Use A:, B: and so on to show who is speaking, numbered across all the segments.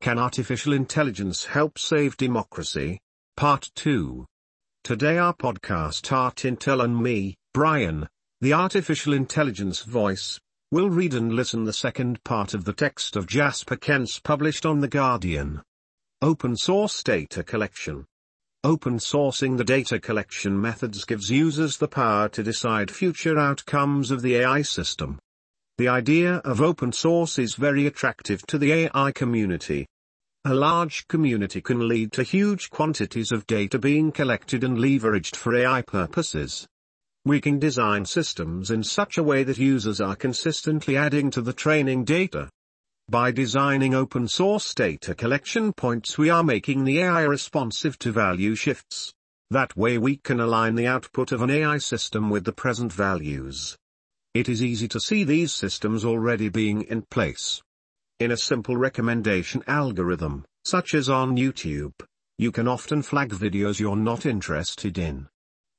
A: Can artificial intelligence help save democracy? Part 2. Today our podcast Art Intel and me, Brian, the artificial intelligence voice, will read and listen the second part of the text of Jasper Kense published on The Guardian. Open Source Data Collection Open sourcing the data collection methods gives users the power to decide future outcomes of the AI system. The idea of open source is very attractive to the AI community. A large community can lead to huge quantities of data being collected and leveraged for AI purposes. We can design systems in such a way that users are consistently adding to the training data. By designing open source data collection points we are making the AI responsive to value shifts. That way we can align the output of an AI system with the present values. It is easy to see these systems already being in place. In a simple recommendation algorithm, such as on YouTube, you can often flag videos you're not interested in.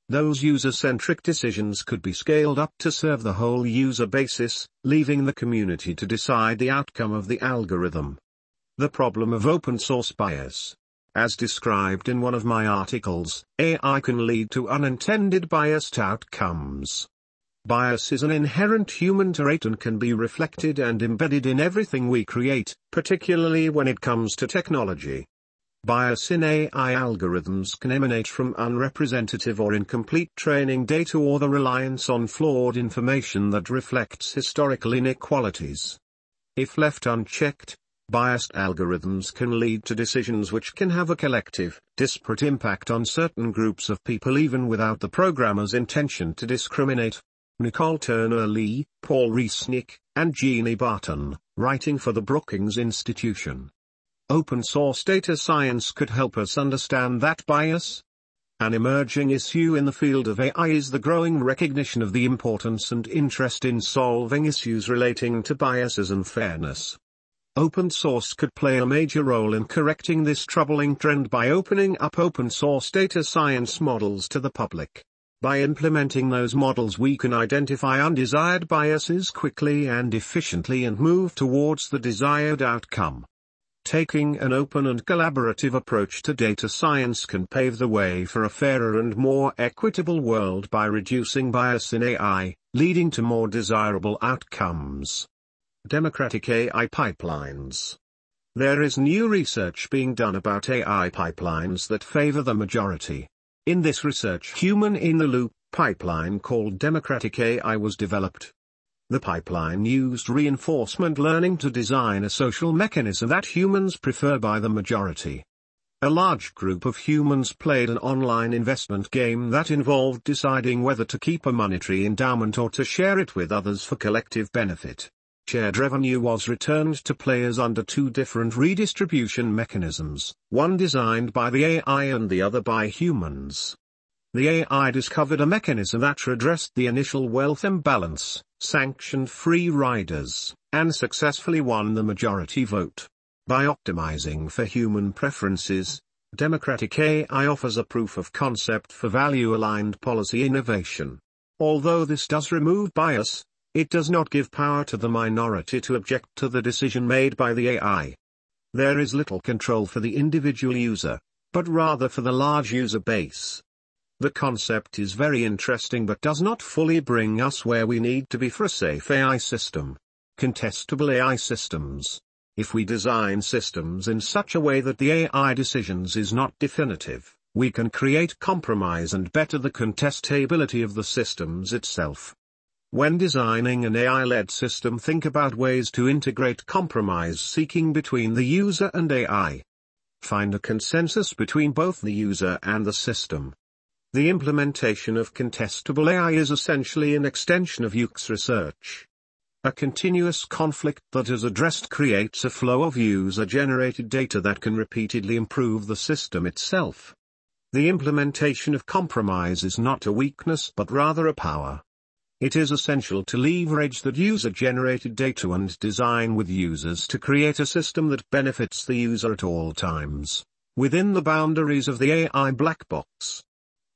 A: Those user-centric decisions could be scaled up to serve the whole user basis, leaving the community to decide the outcome of the algorithm. The problem of open source bias. As described in one of my articles, AI can lead to unintended biased outcomes. Bias is an inherent human trait and can be reflected and embedded in everything we create, particularly when it comes to technology. Bias in AI algorithms can emanate from unrepresentative or incomplete training data or the reliance on flawed information that reflects historical inequalities. If left unchecked, biased algorithms can lead to decisions which can have a collective, disparate impact on certain groups of people even without the programmer's intention to discriminate. Nicol Turner Lee, Paul Resnick, and Genie Barton, writing for the Brookings Institution. Open source data science could help us understand that bias. An emerging issue in the field of AI is the growing recognition of the importance and interest in solving issues relating to biases and fairness. Open source could play a major role in correcting this troubling trend by opening up open source data science models to the public. By implementing those models we can identify undesired biases quickly and efficiently and move towards the desired outcome. Taking an open and collaborative approach to data science can pave the way for a fairer and more equitable world by reducing bias in AI, leading to more desirable outcomes. Democratic AI pipelines. There is new research being done about AI pipelines that favor the majority. In this research human-in-the-loop pipeline called Democratic AI was developed. The pipeline used reinforcement learning to design a social mechanism that humans prefer by the majority. A large group of humans played an online investment game that involved deciding whether to keep a monetary endowment or to share it with others for collective benefit. Shared revenue was returned to players under two different redistribution mechanisms, one designed by the AI and the other by humans. The AI discovered a mechanism that redressed the initial wealth imbalance, sanctioned free riders, and successfully won the majority vote. By optimizing for human preferences, Democratic AI offers a proof of concept for value-aligned policy innovation. Although this does remove bias, it does not give power to the minority to object to the decision made by the AI. There is little control for the individual user, but rather for the large user base. The concept is very interesting but does not fully bring us where we need to be for a safe AI system. Contestable AI systems. If we design systems in such a way that the AI decisions is not definitive, we can create compromise and better the contestability of the systems itself. When designing an AI-led system think about ways to integrate compromise seeking between the user and AI. Find a consensus between both the user and the system. The implementation of contestable AI is essentially an extension of UX research. A continuous conflict that is addressed creates a flow of user-generated data that can repeatedly improve the system itself. The implementation of compromise is not a weakness but rather a power. It is essential to leverage that user-generated data and design with users to create a system that benefits the user at all times, within the boundaries of the AI black box.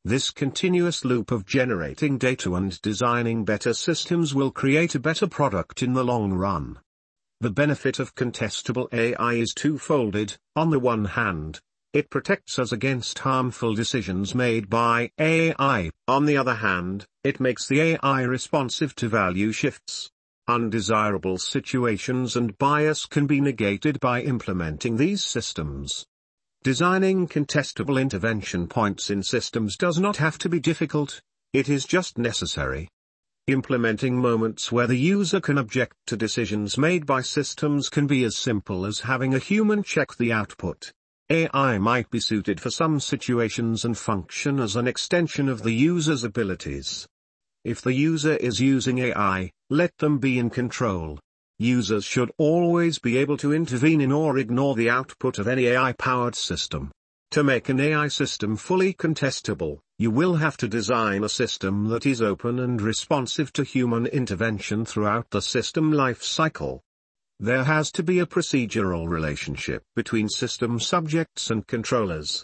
A: This continuous loop of generating data and designing better systems will create a better product in the long run. The benefit of contestable AI is twofolded, on the one hand, it protects us against harmful decisions made by AI. On the other hand, it makes the AI responsive to value shifts. Undesirable situations and bias can be negated by implementing these systems. Designing contestable intervention points in systems does not have to be difficult, it is just necessary. Implementing moments where the user can object to decisions made by systems can be as simple as having a human check the output. AI might be suited for some situations and function as an extension of the user's abilities. If the user is using AI, let them be in control. Users should always be able to intervene in or ignore the output of any AI-powered system. To make an AI system fully contestable, you will have to design a system that is open and responsive to human intervention throughout the system life cycle. There has to be a procedural relationship between system subjects and controllers.